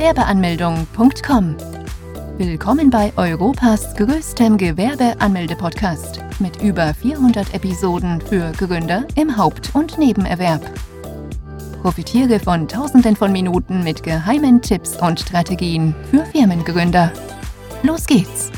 Gewerbeanmeldung.com. Willkommen bei Europas größtem Gewerbeanmelde-Podcast mit über 400 Episoden für Gründer im Haupt- und Nebenerwerb. Profitiere von Tausenden von Minuten mit geheimen Tipps und Strategien für Firmengründer. Los geht's!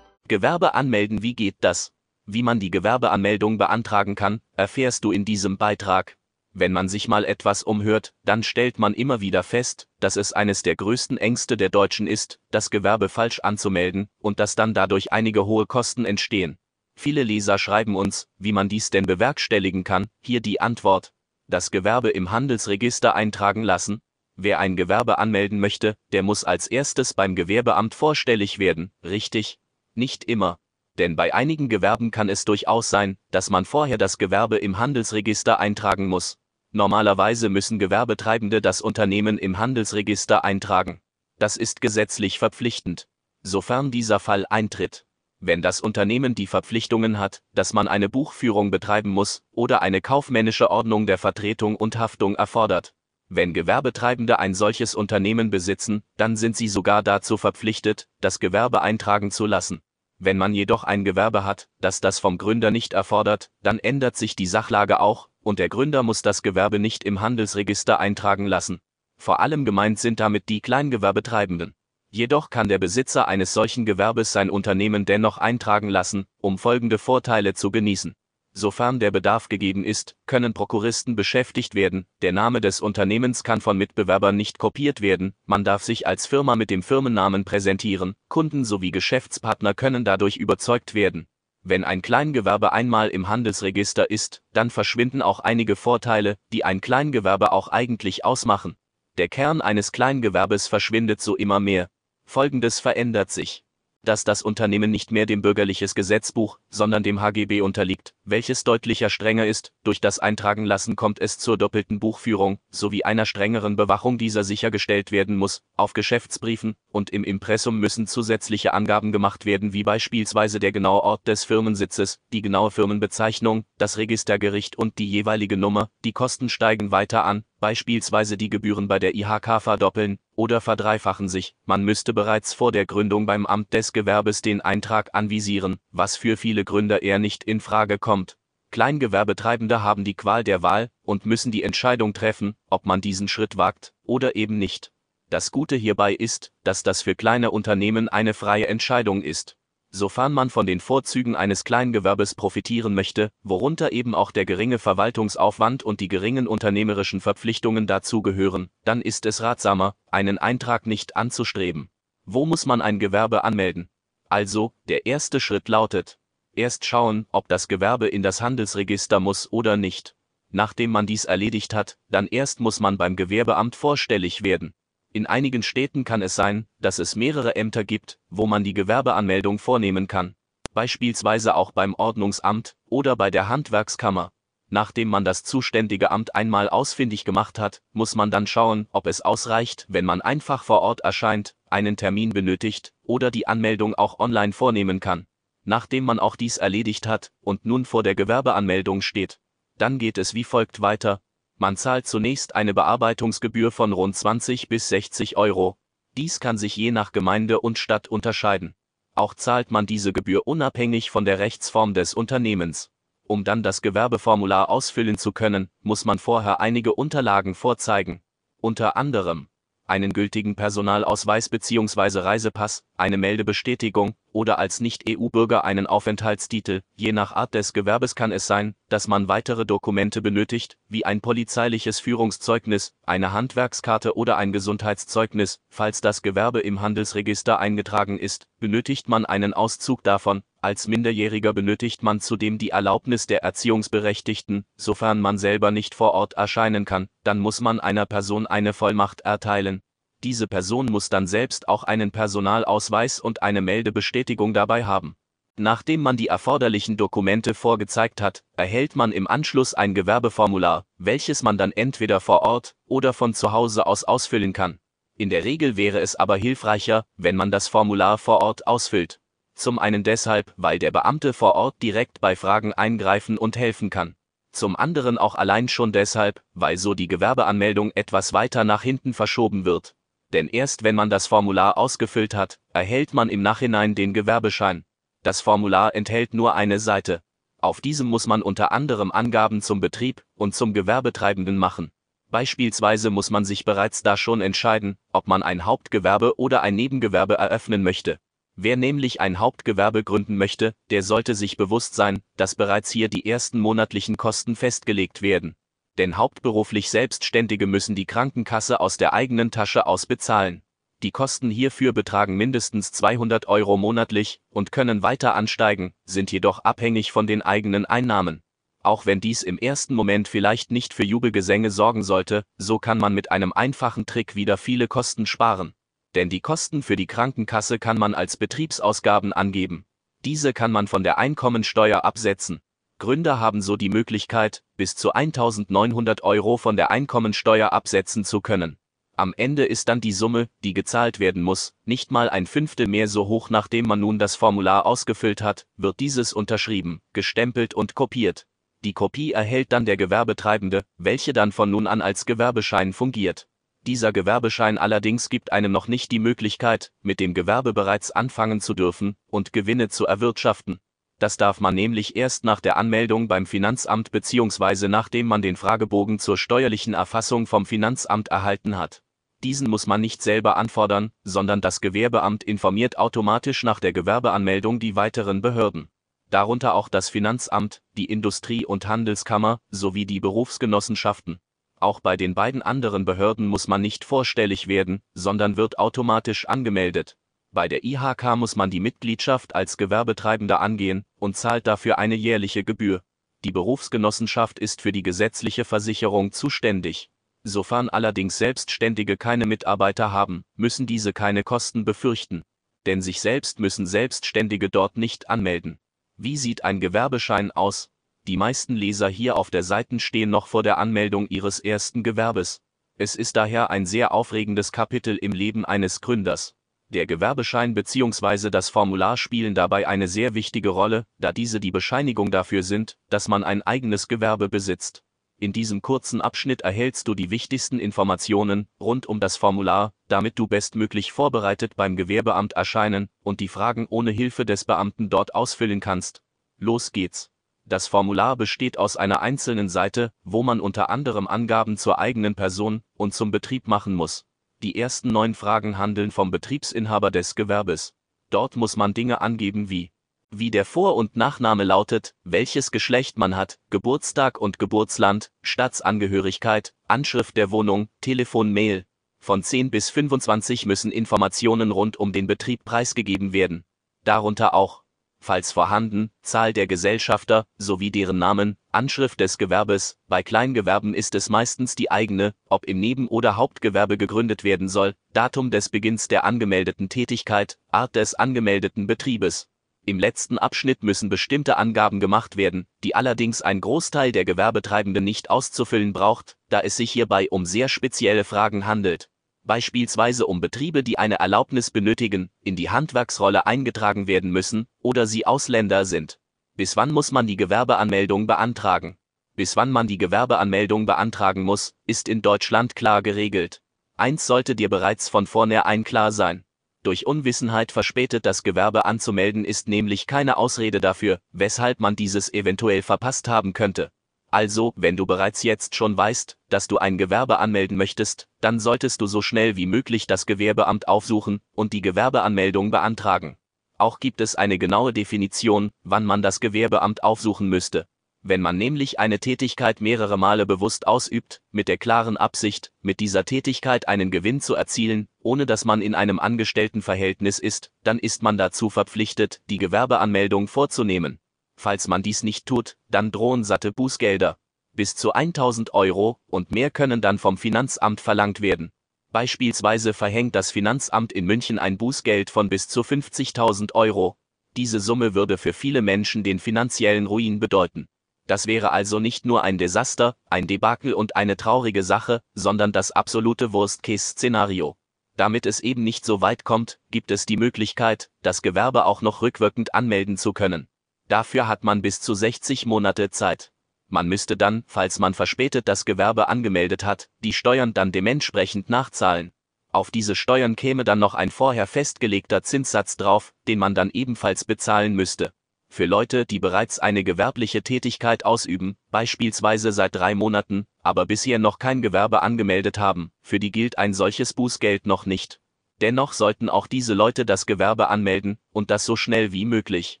Gewerbe anmelden, wie geht das? Wie man die Gewerbeanmeldung beantragen kann, erfährst du in diesem Beitrag. Wenn man sich mal etwas umhört, dann stellt man immer wieder fest, dass es eines der größten Ängste der Deutschen ist, das Gewerbe falsch anzumelden und dass dann dadurch einige hohe Kosten entstehen. Viele Leser schreiben uns, wie man dies denn bewerkstelligen kann, hier die Antwort. Das Gewerbe im Handelsregister eintragen lassen. Wer ein Gewerbe anmelden möchte, der muss als erstes beim Gewerbeamt vorstellig werden, richtig? Nicht immer. Denn bei einigen Gewerben kann es durchaus sein, dass man vorher das Gewerbe im Handelsregister eintragen muss. Normalerweise müssen Gewerbetreibende das Unternehmen im Handelsregister eintragen. Das ist gesetzlich verpflichtend. Sofern dieser Fall eintritt. Wenn das Unternehmen die Verpflichtungen hat, dass man eine Buchführung betreiben muss oder eine kaufmännische Ordnung der Vertretung und Haftung erfordert. Wenn Gewerbetreibende ein solches Unternehmen besitzen, dann sind sie sogar dazu verpflichtet, das Gewerbe eintragen zu lassen. Wenn man jedoch ein Gewerbe hat, das das vom Gründer nicht erfordert, dann ändert sich die Sachlage auch, und der Gründer muss das Gewerbe nicht im Handelsregister eintragen lassen. Vor allem gemeint sind damit die Kleingewerbetreibenden. Jedoch kann der Besitzer eines solchen Gewerbes sein Unternehmen dennoch eintragen lassen, um folgende Vorteile zu genießen. Sofern der Bedarf gegeben ist, können Prokuristen beschäftigt werden, der Name des Unternehmens kann von Mitbewerbern nicht kopiert werden, man darf sich als Firma mit dem Firmennamen präsentieren, Kunden sowie Geschäftspartner können dadurch überzeugt werden. Wenn ein Kleingewerbe einmal im Handelsregister ist, dann verschwinden auch einige Vorteile, die ein Kleingewerbe auch eigentlich ausmachen. Der Kern eines Kleingewerbes verschwindet so immer mehr. Folgendes verändert sich dass das Unternehmen nicht mehr dem bürgerliches Gesetzbuch, sondern dem HGB unterliegt, welches deutlicher strenger ist, durch das Eintragen lassen kommt es zur doppelten Buchführung, sowie einer strengeren Bewachung dieser sichergestellt werden muss, auf Geschäftsbriefen und im Impressum müssen zusätzliche Angaben gemacht werden wie beispielsweise der genaue Ort des Firmensitzes, die genaue Firmenbezeichnung, das Registergericht und die jeweilige Nummer, die Kosten steigen weiter an, beispielsweise die Gebühren bei der IHK verdoppeln oder verdreifachen sich, man müsste bereits vor der Gründung beim Amt des Gewerbes den Eintrag anvisieren, was für viele Gründer eher nicht in Frage kommt. Kleingewerbetreibende haben die Qual der Wahl und müssen die Entscheidung treffen, ob man diesen Schritt wagt oder eben nicht. Das Gute hierbei ist, dass das für kleine Unternehmen eine freie Entscheidung ist sofern man von den Vorzügen eines Kleingewerbes profitieren möchte, worunter eben auch der geringe Verwaltungsaufwand und die geringen unternehmerischen Verpflichtungen dazugehören, dann ist es ratsamer, einen Eintrag nicht anzustreben. Wo muss man ein Gewerbe anmelden? Also, der erste Schritt lautet, erst schauen, ob das Gewerbe in das Handelsregister muss oder nicht. Nachdem man dies erledigt hat, dann erst muss man beim Gewerbeamt vorstellig werden. In einigen Städten kann es sein, dass es mehrere Ämter gibt, wo man die Gewerbeanmeldung vornehmen kann. Beispielsweise auch beim Ordnungsamt oder bei der Handwerkskammer. Nachdem man das zuständige Amt einmal ausfindig gemacht hat, muss man dann schauen, ob es ausreicht, wenn man einfach vor Ort erscheint, einen Termin benötigt oder die Anmeldung auch online vornehmen kann. Nachdem man auch dies erledigt hat und nun vor der Gewerbeanmeldung steht, dann geht es wie folgt weiter, man zahlt zunächst eine Bearbeitungsgebühr von rund 20 bis 60 Euro. Dies kann sich je nach Gemeinde und Stadt unterscheiden. Auch zahlt man diese Gebühr unabhängig von der Rechtsform des Unternehmens. Um dann das Gewerbeformular ausfüllen zu können, muss man vorher einige Unterlagen vorzeigen. Unter anderem einen gültigen Personalausweis bzw. Reisepass, eine Meldebestätigung oder als Nicht-EU-Bürger einen Aufenthaltstitel. Je nach Art des Gewerbes kann es sein, dass man weitere Dokumente benötigt, wie ein polizeiliches Führungszeugnis, eine Handwerkskarte oder ein Gesundheitszeugnis. Falls das Gewerbe im Handelsregister eingetragen ist, benötigt man einen Auszug davon. Als Minderjähriger benötigt man zudem die Erlaubnis der Erziehungsberechtigten, sofern man selber nicht vor Ort erscheinen kann, dann muss man einer Person eine Vollmacht erteilen. Diese Person muss dann selbst auch einen Personalausweis und eine Meldebestätigung dabei haben. Nachdem man die erforderlichen Dokumente vorgezeigt hat, erhält man im Anschluss ein Gewerbeformular, welches man dann entweder vor Ort oder von zu Hause aus ausfüllen kann. In der Regel wäre es aber hilfreicher, wenn man das Formular vor Ort ausfüllt. Zum einen deshalb, weil der Beamte vor Ort direkt bei Fragen eingreifen und helfen kann. Zum anderen auch allein schon deshalb, weil so die Gewerbeanmeldung etwas weiter nach hinten verschoben wird. Denn erst wenn man das Formular ausgefüllt hat, erhält man im Nachhinein den Gewerbeschein. Das Formular enthält nur eine Seite. Auf diesem muss man unter anderem Angaben zum Betrieb und zum Gewerbetreibenden machen. Beispielsweise muss man sich bereits da schon entscheiden, ob man ein Hauptgewerbe oder ein Nebengewerbe eröffnen möchte. Wer nämlich ein Hauptgewerbe gründen möchte, der sollte sich bewusst sein, dass bereits hier die ersten monatlichen Kosten festgelegt werden. Denn hauptberuflich Selbstständige müssen die Krankenkasse aus der eigenen Tasche aus bezahlen. Die Kosten hierfür betragen mindestens 200 Euro monatlich und können weiter ansteigen, sind jedoch abhängig von den eigenen Einnahmen. Auch wenn dies im ersten Moment vielleicht nicht für Jubelgesänge sorgen sollte, so kann man mit einem einfachen Trick wieder viele Kosten sparen denn die Kosten für die Krankenkasse kann man als Betriebsausgaben angeben. Diese kann man von der Einkommensteuer absetzen. Gründer haben so die Möglichkeit, bis zu 1900 Euro von der Einkommensteuer absetzen zu können. Am Ende ist dann die Summe, die gezahlt werden muss, nicht mal ein Fünftel mehr so hoch, nachdem man nun das Formular ausgefüllt hat, wird dieses unterschrieben, gestempelt und kopiert. Die Kopie erhält dann der Gewerbetreibende, welche dann von nun an als Gewerbeschein fungiert. Dieser Gewerbeschein allerdings gibt einem noch nicht die Möglichkeit, mit dem Gewerbe bereits anfangen zu dürfen und Gewinne zu erwirtschaften. Das darf man nämlich erst nach der Anmeldung beim Finanzamt bzw. nachdem man den Fragebogen zur steuerlichen Erfassung vom Finanzamt erhalten hat. Diesen muss man nicht selber anfordern, sondern das Gewerbeamt informiert automatisch nach der Gewerbeanmeldung die weiteren Behörden. Darunter auch das Finanzamt, die Industrie- und Handelskammer sowie die Berufsgenossenschaften. Auch bei den beiden anderen Behörden muss man nicht vorstellig werden, sondern wird automatisch angemeldet. Bei der IHK muss man die Mitgliedschaft als Gewerbetreibender angehen und zahlt dafür eine jährliche Gebühr. Die Berufsgenossenschaft ist für die gesetzliche Versicherung zuständig. Sofern allerdings Selbstständige keine Mitarbeiter haben, müssen diese keine Kosten befürchten. Denn sich selbst müssen Selbstständige dort nicht anmelden. Wie sieht ein Gewerbeschein aus? Die meisten Leser hier auf der Seite stehen noch vor der Anmeldung ihres ersten Gewerbes. Es ist daher ein sehr aufregendes Kapitel im Leben eines Gründers. Der Gewerbeschein bzw. das Formular spielen dabei eine sehr wichtige Rolle, da diese die Bescheinigung dafür sind, dass man ein eigenes Gewerbe besitzt. In diesem kurzen Abschnitt erhältst du die wichtigsten Informationen rund um das Formular, damit du bestmöglich vorbereitet beim Gewerbeamt erscheinen und die Fragen ohne Hilfe des Beamten dort ausfüllen kannst. Los geht's! Das Formular besteht aus einer einzelnen Seite, wo man unter anderem Angaben zur eigenen Person und zum Betrieb machen muss. Die ersten neun Fragen handeln vom Betriebsinhaber des Gewerbes. Dort muss man Dinge angeben wie wie der Vor- und Nachname lautet, welches Geschlecht man hat, Geburtstag und Geburtsland, Staatsangehörigkeit, Anschrift der Wohnung, Telefon, Mail. Von 10 bis 25 müssen Informationen rund um den Betrieb preisgegeben werden. Darunter auch falls vorhanden, Zahl der Gesellschafter sowie deren Namen, Anschrift des Gewerbes, bei Kleingewerben ist es meistens die eigene, ob im Neben- oder Hauptgewerbe gegründet werden soll, Datum des Beginns der angemeldeten Tätigkeit, Art des angemeldeten Betriebes. Im letzten Abschnitt müssen bestimmte Angaben gemacht werden, die allerdings ein Großteil der Gewerbetreibenden nicht auszufüllen braucht, da es sich hierbei um sehr spezielle Fragen handelt beispielsweise um Betriebe, die eine Erlaubnis benötigen, in die Handwerksrolle eingetragen werden müssen oder sie Ausländer sind. Bis wann muss man die Gewerbeanmeldung beantragen? Bis wann man die Gewerbeanmeldung beantragen muss, ist in Deutschland klar geregelt. Eins sollte dir bereits von vornherein klar sein. Durch Unwissenheit verspätet das Gewerbe anzumelden ist nämlich keine Ausrede dafür, weshalb man dieses eventuell verpasst haben könnte. Also, wenn du bereits jetzt schon weißt, dass du ein Gewerbe anmelden möchtest, dann solltest du so schnell wie möglich das Gewerbeamt aufsuchen und die Gewerbeanmeldung beantragen. Auch gibt es eine genaue Definition, wann man das Gewerbeamt aufsuchen müsste. Wenn man nämlich eine Tätigkeit mehrere Male bewusst ausübt, mit der klaren Absicht, mit dieser Tätigkeit einen Gewinn zu erzielen, ohne dass man in einem Angestelltenverhältnis ist, dann ist man dazu verpflichtet, die Gewerbeanmeldung vorzunehmen. Falls man dies nicht tut, dann drohen satte Bußgelder. Bis zu 1000 Euro und mehr können dann vom Finanzamt verlangt werden. Beispielsweise verhängt das Finanzamt in München ein Bußgeld von bis zu 50.000 Euro. Diese Summe würde für viele Menschen den finanziellen Ruin bedeuten. Das wäre also nicht nur ein Desaster, ein Debakel und eine traurige Sache, sondern das absolute Worst-Case-Szenario. Damit es eben nicht so weit kommt, gibt es die Möglichkeit, das Gewerbe auch noch rückwirkend anmelden zu können. Dafür hat man bis zu 60 Monate Zeit. Man müsste dann, falls man verspätet das Gewerbe angemeldet hat, die Steuern dann dementsprechend nachzahlen. Auf diese Steuern käme dann noch ein vorher festgelegter Zinssatz drauf, den man dann ebenfalls bezahlen müsste. Für Leute, die bereits eine gewerbliche Tätigkeit ausüben, beispielsweise seit drei Monaten, aber bisher noch kein Gewerbe angemeldet haben, für die gilt ein solches Bußgeld noch nicht. Dennoch sollten auch diese Leute das Gewerbe anmelden, und das so schnell wie möglich.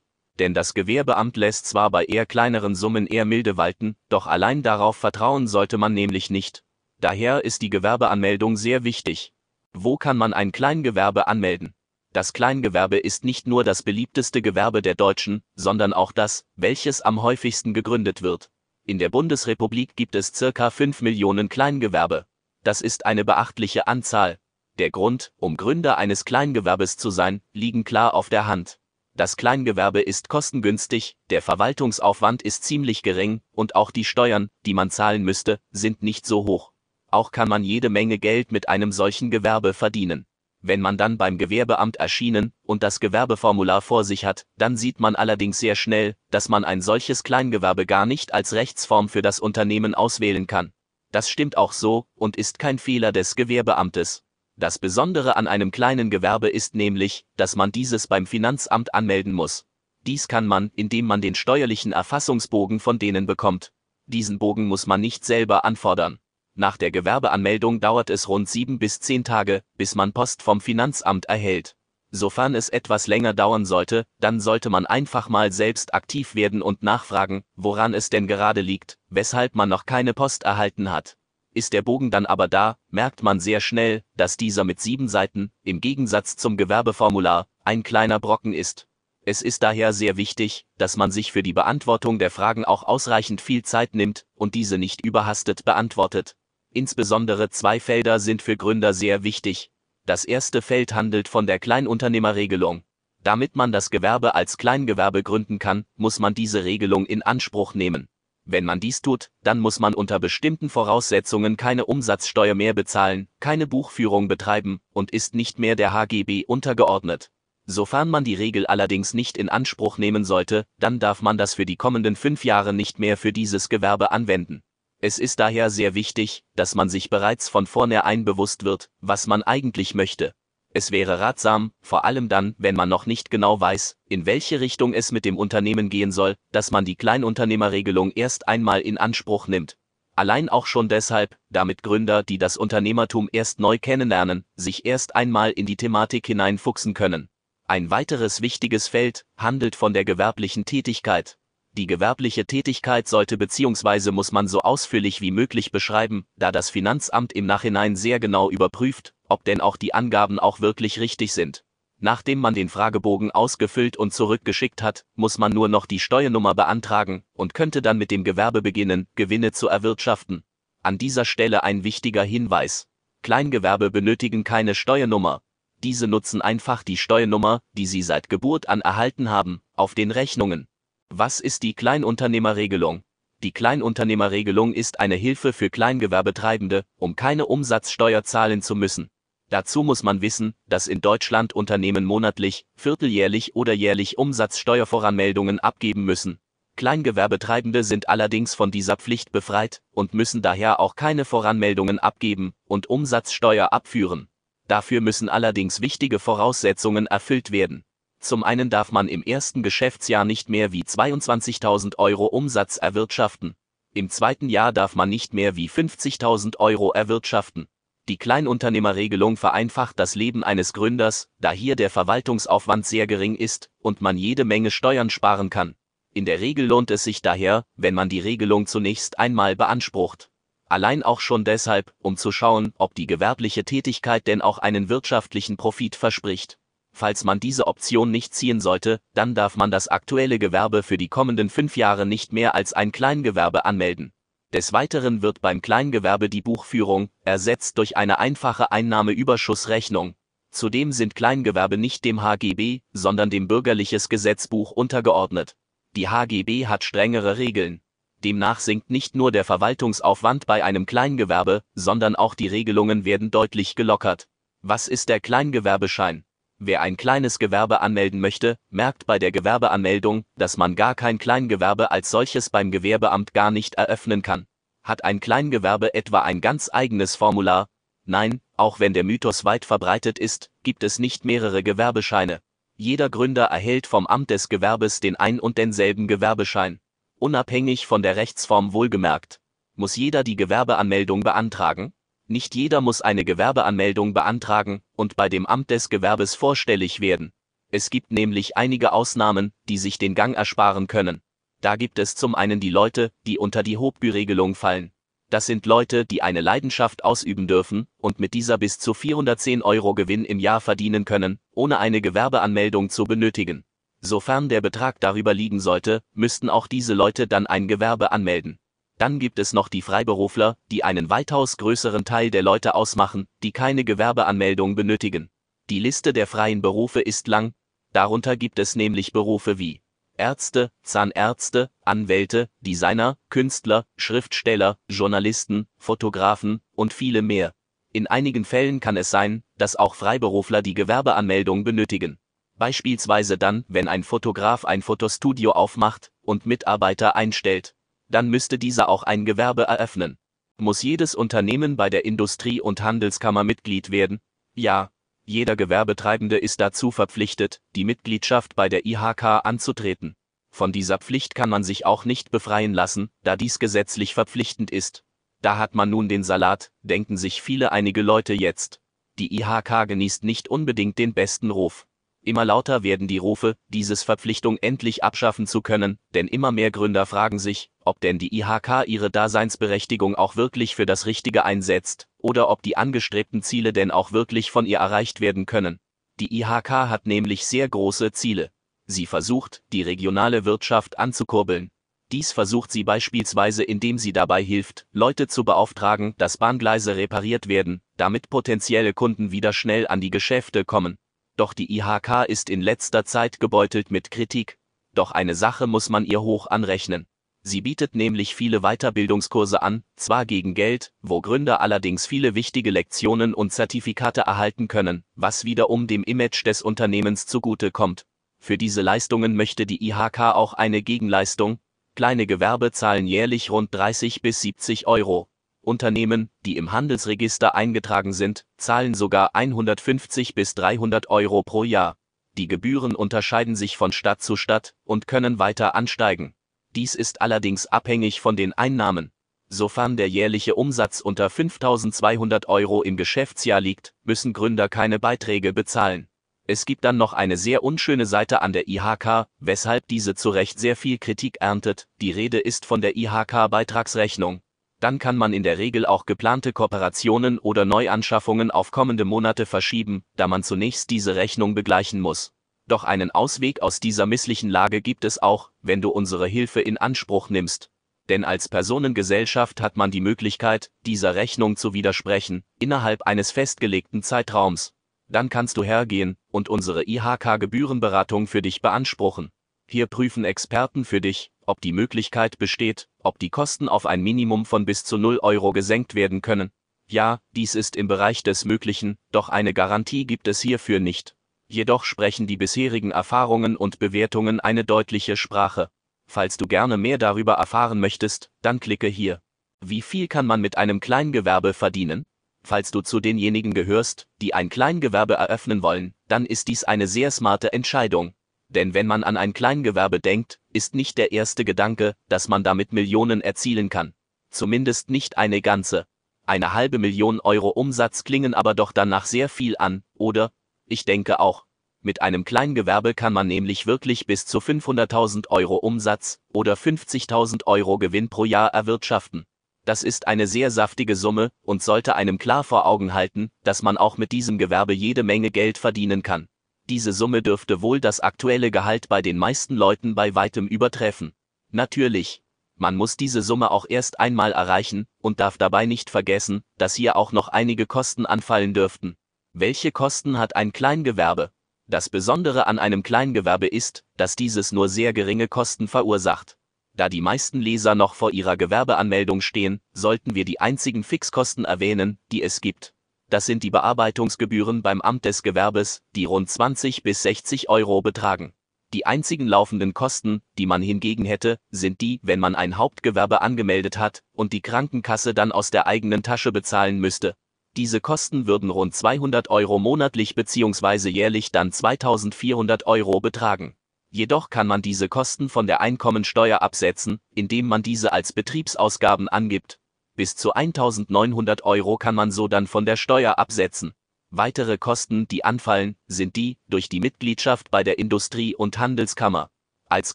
Denn das Gewerbeamt lässt zwar bei eher kleineren Summen eher milde walten, doch allein darauf vertrauen sollte man nämlich nicht. Daher ist die Gewerbeanmeldung sehr wichtig. Wo kann man ein Kleingewerbe anmelden? Das Kleingewerbe ist nicht nur das beliebteste Gewerbe der Deutschen, sondern auch das, welches am häufigsten gegründet wird. In der Bundesrepublik gibt es circa 5 Millionen Kleingewerbe. Das ist eine beachtliche Anzahl. Der Grund, um Gründer eines Kleingewerbes zu sein, liegen klar auf der Hand. Das Kleingewerbe ist kostengünstig, der Verwaltungsaufwand ist ziemlich gering und auch die Steuern, die man zahlen müsste, sind nicht so hoch. Auch kann man jede Menge Geld mit einem solchen Gewerbe verdienen. Wenn man dann beim Gewerbeamt erschienen und das Gewerbeformular vor sich hat, dann sieht man allerdings sehr schnell, dass man ein solches Kleingewerbe gar nicht als Rechtsform für das Unternehmen auswählen kann. Das stimmt auch so und ist kein Fehler des Gewerbeamtes. Das Besondere an einem kleinen Gewerbe ist nämlich, dass man dieses beim Finanzamt anmelden muss. Dies kann man, indem man den steuerlichen Erfassungsbogen von denen bekommt. Diesen Bogen muss man nicht selber anfordern. Nach der Gewerbeanmeldung dauert es rund sieben bis zehn Tage, bis man Post vom Finanzamt erhält. Sofern es etwas länger dauern sollte, dann sollte man einfach mal selbst aktiv werden und nachfragen, woran es denn gerade liegt, weshalb man noch keine Post erhalten hat. Ist der Bogen dann aber da, merkt man sehr schnell, dass dieser mit sieben Seiten, im Gegensatz zum Gewerbeformular, ein kleiner Brocken ist. Es ist daher sehr wichtig, dass man sich für die Beantwortung der Fragen auch ausreichend viel Zeit nimmt und diese nicht überhastet beantwortet. Insbesondere zwei Felder sind für Gründer sehr wichtig. Das erste Feld handelt von der Kleinunternehmerregelung. Damit man das Gewerbe als Kleingewerbe gründen kann, muss man diese Regelung in Anspruch nehmen. Wenn man dies tut, dann muss man unter bestimmten Voraussetzungen keine Umsatzsteuer mehr bezahlen, keine Buchführung betreiben und ist nicht mehr der HGB untergeordnet. Sofern man die Regel allerdings nicht in Anspruch nehmen sollte, dann darf man das für die kommenden fünf Jahre nicht mehr für dieses Gewerbe anwenden. Es ist daher sehr wichtig, dass man sich bereits von vornherein bewusst wird, was man eigentlich möchte. Es wäre ratsam, vor allem dann, wenn man noch nicht genau weiß, in welche Richtung es mit dem Unternehmen gehen soll, dass man die Kleinunternehmerregelung erst einmal in Anspruch nimmt. Allein auch schon deshalb, damit Gründer, die das Unternehmertum erst neu kennenlernen, sich erst einmal in die Thematik hineinfuchsen können. Ein weiteres wichtiges Feld handelt von der gewerblichen Tätigkeit. Die gewerbliche Tätigkeit sollte bzw. muss man so ausführlich wie möglich beschreiben, da das Finanzamt im Nachhinein sehr genau überprüft, ob denn auch die Angaben auch wirklich richtig sind. Nachdem man den Fragebogen ausgefüllt und zurückgeschickt hat, muss man nur noch die Steuernummer beantragen und könnte dann mit dem Gewerbe beginnen, Gewinne zu erwirtschaften. An dieser Stelle ein wichtiger Hinweis. Kleingewerbe benötigen keine Steuernummer. Diese nutzen einfach die Steuernummer, die sie seit Geburt an erhalten haben, auf den Rechnungen. Was ist die Kleinunternehmerregelung? Die Kleinunternehmerregelung ist eine Hilfe für Kleingewerbetreibende, um keine Umsatzsteuer zahlen zu müssen. Dazu muss man wissen, dass in Deutschland Unternehmen monatlich, vierteljährlich oder jährlich Umsatzsteuervoranmeldungen abgeben müssen. Kleingewerbetreibende sind allerdings von dieser Pflicht befreit und müssen daher auch keine Voranmeldungen abgeben und Umsatzsteuer abführen. Dafür müssen allerdings wichtige Voraussetzungen erfüllt werden. Zum einen darf man im ersten Geschäftsjahr nicht mehr wie 22.000 Euro Umsatz erwirtschaften. Im zweiten Jahr darf man nicht mehr wie 50.000 Euro erwirtschaften. Die Kleinunternehmerregelung vereinfacht das Leben eines Gründers, da hier der Verwaltungsaufwand sehr gering ist und man jede Menge Steuern sparen kann. In der Regel lohnt es sich daher, wenn man die Regelung zunächst einmal beansprucht. Allein auch schon deshalb, um zu schauen, ob die gewerbliche Tätigkeit denn auch einen wirtschaftlichen Profit verspricht. Falls man diese Option nicht ziehen sollte, dann darf man das aktuelle Gewerbe für die kommenden fünf Jahre nicht mehr als ein Kleingewerbe anmelden. Des Weiteren wird beim Kleingewerbe die Buchführung ersetzt durch eine einfache Einnahmeüberschussrechnung. Zudem sind Kleingewerbe nicht dem HGB, sondern dem Bürgerliches Gesetzbuch untergeordnet. Die HGB hat strengere Regeln. Demnach sinkt nicht nur der Verwaltungsaufwand bei einem Kleingewerbe, sondern auch die Regelungen werden deutlich gelockert. Was ist der Kleingewerbeschein? Wer ein kleines Gewerbe anmelden möchte, merkt bei der Gewerbeanmeldung, dass man gar kein Kleingewerbe als solches beim Gewerbeamt gar nicht eröffnen kann. Hat ein Kleingewerbe etwa ein ganz eigenes Formular? Nein, auch wenn der Mythos weit verbreitet ist, gibt es nicht mehrere Gewerbescheine. Jeder Gründer erhält vom Amt des Gewerbes den ein und denselben Gewerbeschein. Unabhängig von der Rechtsform wohlgemerkt. Muss jeder die Gewerbeanmeldung beantragen? Nicht jeder muss eine Gewerbeanmeldung beantragen und bei dem Amt des Gewerbes vorstellig werden. Es gibt nämlich einige Ausnahmen, die sich den Gang ersparen können. Da gibt es zum einen die Leute, die unter die Hochbüregelung fallen. Das sind Leute, die eine Leidenschaft ausüben dürfen und mit dieser bis zu 410 Euro Gewinn im Jahr verdienen können, ohne eine Gewerbeanmeldung zu benötigen. Sofern der Betrag darüber liegen sollte, müssten auch diese Leute dann ein Gewerbe anmelden. Dann gibt es noch die Freiberufler, die einen weitaus größeren Teil der Leute ausmachen, die keine Gewerbeanmeldung benötigen. Die Liste der freien Berufe ist lang, darunter gibt es nämlich Berufe wie Ärzte, Zahnärzte, Anwälte, Designer, Künstler, Schriftsteller, Journalisten, Fotografen und viele mehr. In einigen Fällen kann es sein, dass auch Freiberufler die Gewerbeanmeldung benötigen. Beispielsweise dann, wenn ein Fotograf ein Fotostudio aufmacht und Mitarbeiter einstellt dann müsste dieser auch ein Gewerbe eröffnen. Muss jedes Unternehmen bei der Industrie- und Handelskammer Mitglied werden? Ja, jeder Gewerbetreibende ist dazu verpflichtet, die Mitgliedschaft bei der IHK anzutreten. Von dieser Pflicht kann man sich auch nicht befreien lassen, da dies gesetzlich verpflichtend ist. Da hat man nun den Salat, denken sich viele einige Leute jetzt. Die IHK genießt nicht unbedingt den besten Ruf. Immer lauter werden die Rufe, dieses Verpflichtung endlich abschaffen zu können, denn immer mehr Gründer fragen sich, ob denn die IHK ihre Daseinsberechtigung auch wirklich für das Richtige einsetzt, oder ob die angestrebten Ziele denn auch wirklich von ihr erreicht werden können. Die IHK hat nämlich sehr große Ziele. Sie versucht, die regionale Wirtschaft anzukurbeln. Dies versucht sie beispielsweise indem sie dabei hilft, Leute zu beauftragen, dass Bahngleise repariert werden, damit potenzielle Kunden wieder schnell an die Geschäfte kommen doch die IHK ist in letzter Zeit gebeutelt mit Kritik. Doch eine Sache muss man ihr hoch anrechnen. Sie bietet nämlich viele Weiterbildungskurse an, zwar gegen Geld, wo Gründer allerdings viele wichtige Lektionen und Zertifikate erhalten können, was wiederum dem Image des Unternehmens zugute kommt. Für diese Leistungen möchte die IHK auch eine Gegenleistung. Kleine Gewerbe zahlen jährlich rund 30 bis 70 Euro. Unternehmen, die im Handelsregister eingetragen sind, zahlen sogar 150 bis 300 Euro pro Jahr. Die Gebühren unterscheiden sich von Stadt zu Stadt und können weiter ansteigen. Dies ist allerdings abhängig von den Einnahmen. Sofern der jährliche Umsatz unter 5200 Euro im Geschäftsjahr liegt, müssen Gründer keine Beiträge bezahlen. Es gibt dann noch eine sehr unschöne Seite an der IHK, weshalb diese zu Recht sehr viel Kritik erntet. Die Rede ist von der IHK-Beitragsrechnung dann kann man in der Regel auch geplante Kooperationen oder Neuanschaffungen auf kommende Monate verschieben, da man zunächst diese Rechnung begleichen muss. Doch einen Ausweg aus dieser misslichen Lage gibt es auch, wenn du unsere Hilfe in Anspruch nimmst. Denn als Personengesellschaft hat man die Möglichkeit, dieser Rechnung zu widersprechen, innerhalb eines festgelegten Zeitraums. Dann kannst du hergehen und unsere IHK-Gebührenberatung für dich beanspruchen. Hier prüfen Experten für dich, ob die Möglichkeit besteht, ob die Kosten auf ein Minimum von bis zu 0 Euro gesenkt werden können. Ja, dies ist im Bereich des Möglichen, doch eine Garantie gibt es hierfür nicht. Jedoch sprechen die bisherigen Erfahrungen und Bewertungen eine deutliche Sprache. Falls du gerne mehr darüber erfahren möchtest, dann klicke hier. Wie viel kann man mit einem Kleingewerbe verdienen? Falls du zu denjenigen gehörst, die ein Kleingewerbe eröffnen wollen, dann ist dies eine sehr smarte Entscheidung. Denn wenn man an ein Kleingewerbe denkt, ist nicht der erste Gedanke, dass man damit Millionen erzielen kann. Zumindest nicht eine ganze. Eine halbe Million Euro Umsatz klingen aber doch danach sehr viel an, oder? Ich denke auch. Mit einem Kleingewerbe kann man nämlich wirklich bis zu 500.000 Euro Umsatz oder 50.000 Euro Gewinn pro Jahr erwirtschaften. Das ist eine sehr saftige Summe und sollte einem klar vor Augen halten, dass man auch mit diesem Gewerbe jede Menge Geld verdienen kann. Diese Summe dürfte wohl das aktuelle Gehalt bei den meisten Leuten bei weitem übertreffen. Natürlich. Man muss diese Summe auch erst einmal erreichen und darf dabei nicht vergessen, dass hier auch noch einige Kosten anfallen dürften. Welche Kosten hat ein Kleingewerbe? Das Besondere an einem Kleingewerbe ist, dass dieses nur sehr geringe Kosten verursacht. Da die meisten Leser noch vor ihrer Gewerbeanmeldung stehen, sollten wir die einzigen Fixkosten erwähnen, die es gibt. Das sind die Bearbeitungsgebühren beim Amt des Gewerbes, die rund 20 bis 60 Euro betragen. Die einzigen laufenden Kosten, die man hingegen hätte, sind die, wenn man ein Hauptgewerbe angemeldet hat und die Krankenkasse dann aus der eigenen Tasche bezahlen müsste. Diese Kosten würden rund 200 Euro monatlich bzw. jährlich dann 2400 Euro betragen. Jedoch kann man diese Kosten von der Einkommensteuer absetzen, indem man diese als Betriebsausgaben angibt. Bis zu 1900 Euro kann man so dann von der Steuer absetzen. Weitere Kosten, die anfallen, sind die durch die Mitgliedschaft bei der Industrie- und Handelskammer. Als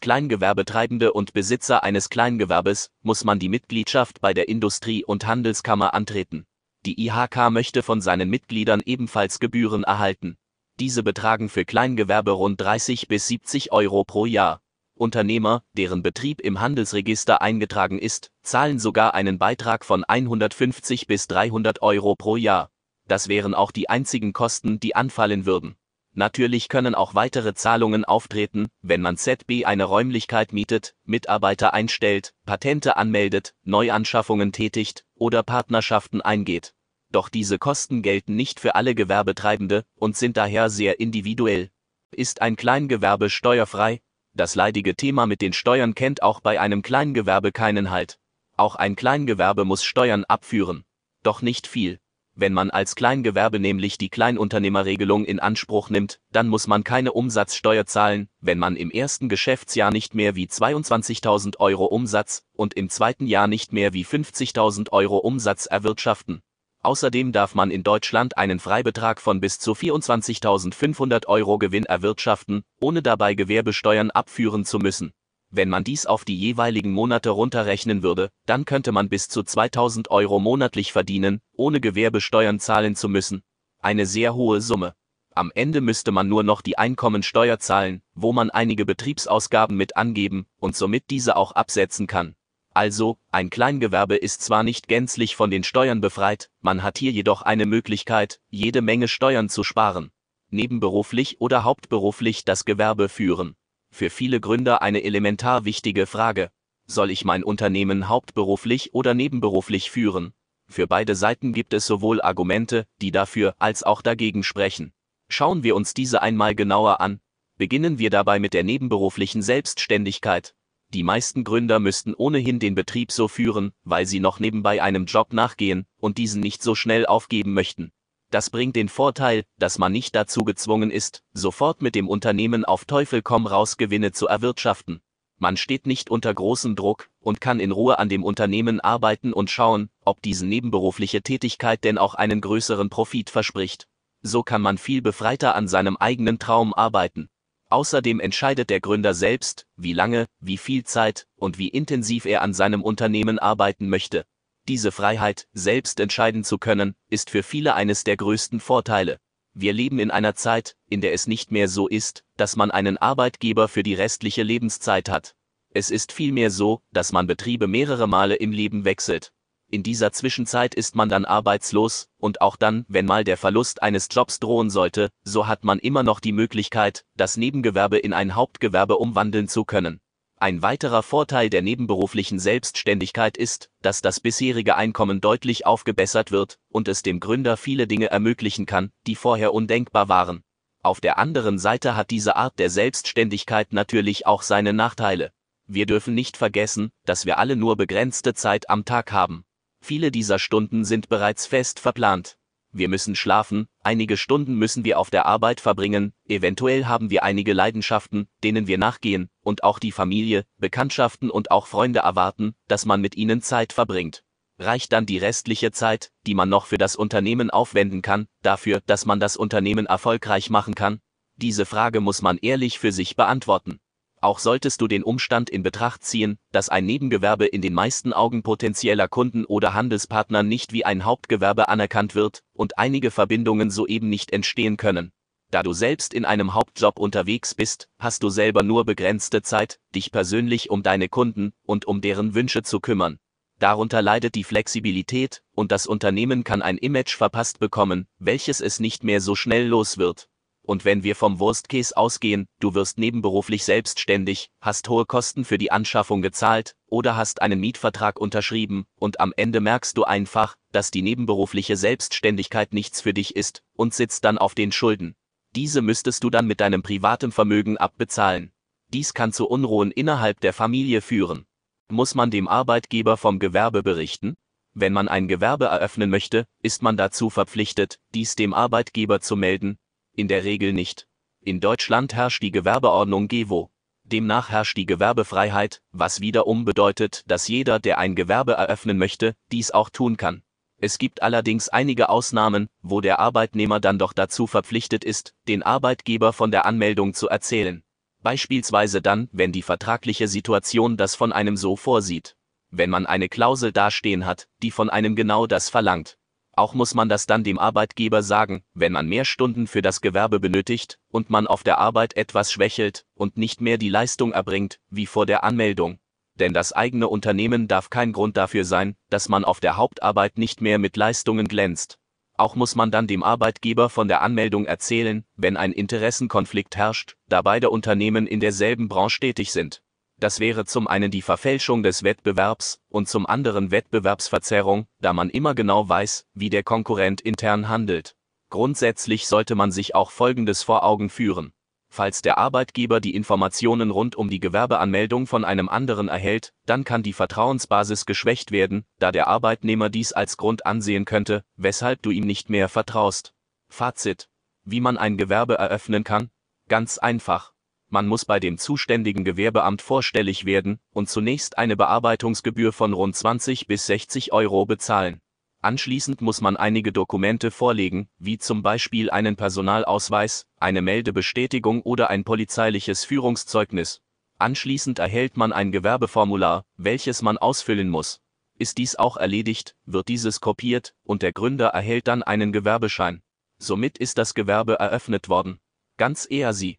Kleingewerbetreibende und Besitzer eines Kleingewerbes muss man die Mitgliedschaft bei der Industrie- und Handelskammer antreten. Die IHK möchte von seinen Mitgliedern ebenfalls Gebühren erhalten. Diese betragen für Kleingewerbe rund 30 bis 70 Euro pro Jahr. Unternehmer, deren Betrieb im Handelsregister eingetragen ist, zahlen sogar einen Beitrag von 150 bis 300 Euro pro Jahr. Das wären auch die einzigen Kosten, die anfallen würden. Natürlich können auch weitere Zahlungen auftreten, wenn man ZB eine Räumlichkeit mietet, Mitarbeiter einstellt, Patente anmeldet, Neuanschaffungen tätigt oder Partnerschaften eingeht doch diese Kosten gelten nicht für alle Gewerbetreibende und sind daher sehr individuell. Ist ein Kleingewerbe steuerfrei? Das leidige Thema mit den Steuern kennt auch bei einem Kleingewerbe keinen Halt. Auch ein Kleingewerbe muss Steuern abführen. Doch nicht viel. Wenn man als Kleingewerbe nämlich die Kleinunternehmerregelung in Anspruch nimmt, dann muss man keine Umsatzsteuer zahlen, wenn man im ersten Geschäftsjahr nicht mehr wie 22.000 Euro Umsatz und im zweiten Jahr nicht mehr wie 50.000 Euro Umsatz erwirtschaften. Außerdem darf man in Deutschland einen Freibetrag von bis zu 24.500 Euro Gewinn erwirtschaften, ohne dabei Gewerbesteuern abführen zu müssen. Wenn man dies auf die jeweiligen Monate runterrechnen würde, dann könnte man bis zu 2000 Euro monatlich verdienen, ohne Gewerbesteuern zahlen zu müssen. Eine sehr hohe Summe. Am Ende müsste man nur noch die Einkommensteuer zahlen, wo man einige Betriebsausgaben mit angeben und somit diese auch absetzen kann. Also, ein Kleingewerbe ist zwar nicht gänzlich von den Steuern befreit, man hat hier jedoch eine Möglichkeit, jede Menge Steuern zu sparen. Nebenberuflich oder hauptberuflich das Gewerbe führen. Für viele Gründer eine elementar wichtige Frage. Soll ich mein Unternehmen hauptberuflich oder nebenberuflich führen? Für beide Seiten gibt es sowohl Argumente, die dafür als auch dagegen sprechen. Schauen wir uns diese einmal genauer an. Beginnen wir dabei mit der nebenberuflichen Selbstständigkeit. Die meisten Gründer müssten ohnehin den Betrieb so führen, weil sie noch nebenbei einem Job nachgehen und diesen nicht so schnell aufgeben möchten. Das bringt den Vorteil, dass man nicht dazu gezwungen ist, sofort mit dem Unternehmen auf Teufel komm raus Gewinne zu erwirtschaften. Man steht nicht unter großem Druck und kann in Ruhe an dem Unternehmen arbeiten und schauen, ob diese nebenberufliche Tätigkeit denn auch einen größeren Profit verspricht. So kann man viel befreiter an seinem eigenen Traum arbeiten. Außerdem entscheidet der Gründer selbst, wie lange, wie viel Zeit und wie intensiv er an seinem Unternehmen arbeiten möchte. Diese Freiheit, selbst entscheiden zu können, ist für viele eines der größten Vorteile. Wir leben in einer Zeit, in der es nicht mehr so ist, dass man einen Arbeitgeber für die restliche Lebenszeit hat. Es ist vielmehr so, dass man Betriebe mehrere Male im Leben wechselt. In dieser Zwischenzeit ist man dann arbeitslos, und auch dann, wenn mal der Verlust eines Jobs drohen sollte, so hat man immer noch die Möglichkeit, das Nebengewerbe in ein Hauptgewerbe umwandeln zu können. Ein weiterer Vorteil der nebenberuflichen Selbstständigkeit ist, dass das bisherige Einkommen deutlich aufgebessert wird und es dem Gründer viele Dinge ermöglichen kann, die vorher undenkbar waren. Auf der anderen Seite hat diese Art der Selbstständigkeit natürlich auch seine Nachteile. Wir dürfen nicht vergessen, dass wir alle nur begrenzte Zeit am Tag haben. Viele dieser Stunden sind bereits fest verplant. Wir müssen schlafen, einige Stunden müssen wir auf der Arbeit verbringen, eventuell haben wir einige Leidenschaften, denen wir nachgehen, und auch die Familie, Bekanntschaften und auch Freunde erwarten, dass man mit ihnen Zeit verbringt. Reicht dann die restliche Zeit, die man noch für das Unternehmen aufwenden kann, dafür, dass man das Unternehmen erfolgreich machen kann? Diese Frage muss man ehrlich für sich beantworten. Auch solltest du den Umstand in Betracht ziehen, dass ein Nebengewerbe in den meisten Augen potenzieller Kunden oder Handelspartner nicht wie ein Hauptgewerbe anerkannt wird und einige Verbindungen soeben nicht entstehen können. Da du selbst in einem Hauptjob unterwegs bist, hast du selber nur begrenzte Zeit, dich persönlich um deine Kunden und um deren Wünsche zu kümmern. Darunter leidet die Flexibilität, und das Unternehmen kann ein Image verpasst bekommen, welches es nicht mehr so schnell los wird. Und wenn wir vom Worst Case ausgehen, du wirst nebenberuflich selbstständig, hast hohe Kosten für die Anschaffung gezahlt oder hast einen Mietvertrag unterschrieben und am Ende merkst du einfach, dass die nebenberufliche Selbstständigkeit nichts für dich ist und sitzt dann auf den Schulden. Diese müsstest du dann mit deinem privaten Vermögen abbezahlen. Dies kann zu Unruhen innerhalb der Familie führen. Muss man dem Arbeitgeber vom Gewerbe berichten? Wenn man ein Gewerbe eröffnen möchte, ist man dazu verpflichtet, dies dem Arbeitgeber zu melden? In der Regel nicht. In Deutschland herrscht die Gewerbeordnung GEWO. Demnach herrscht die Gewerbefreiheit, was wiederum bedeutet, dass jeder, der ein Gewerbe eröffnen möchte, dies auch tun kann. Es gibt allerdings einige Ausnahmen, wo der Arbeitnehmer dann doch dazu verpflichtet ist, den Arbeitgeber von der Anmeldung zu erzählen. Beispielsweise dann, wenn die vertragliche Situation das von einem so vorsieht. Wenn man eine Klausel dastehen hat, die von einem genau das verlangt. Auch muss man das dann dem Arbeitgeber sagen, wenn man mehr Stunden für das Gewerbe benötigt und man auf der Arbeit etwas schwächelt und nicht mehr die Leistung erbringt, wie vor der Anmeldung. Denn das eigene Unternehmen darf kein Grund dafür sein, dass man auf der Hauptarbeit nicht mehr mit Leistungen glänzt. Auch muss man dann dem Arbeitgeber von der Anmeldung erzählen, wenn ein Interessenkonflikt herrscht, da beide Unternehmen in derselben Branche tätig sind. Das wäre zum einen die Verfälschung des Wettbewerbs und zum anderen Wettbewerbsverzerrung, da man immer genau weiß, wie der Konkurrent intern handelt. Grundsätzlich sollte man sich auch Folgendes vor Augen führen. Falls der Arbeitgeber die Informationen rund um die Gewerbeanmeldung von einem anderen erhält, dann kann die Vertrauensbasis geschwächt werden, da der Arbeitnehmer dies als Grund ansehen könnte, weshalb du ihm nicht mehr vertraust. Fazit. Wie man ein Gewerbe eröffnen kann? Ganz einfach man muss bei dem zuständigen Gewerbeamt vorstellig werden und zunächst eine Bearbeitungsgebühr von rund 20 bis 60 Euro bezahlen. Anschließend muss man einige Dokumente vorlegen, wie zum Beispiel einen Personalausweis, eine Meldebestätigung oder ein polizeiliches Führungszeugnis. Anschließend erhält man ein Gewerbeformular, welches man ausfüllen muss. Ist dies auch erledigt, wird dieses kopiert und der Gründer erhält dann einen Gewerbeschein. Somit ist das Gewerbe eröffnet worden. Ganz eher sie.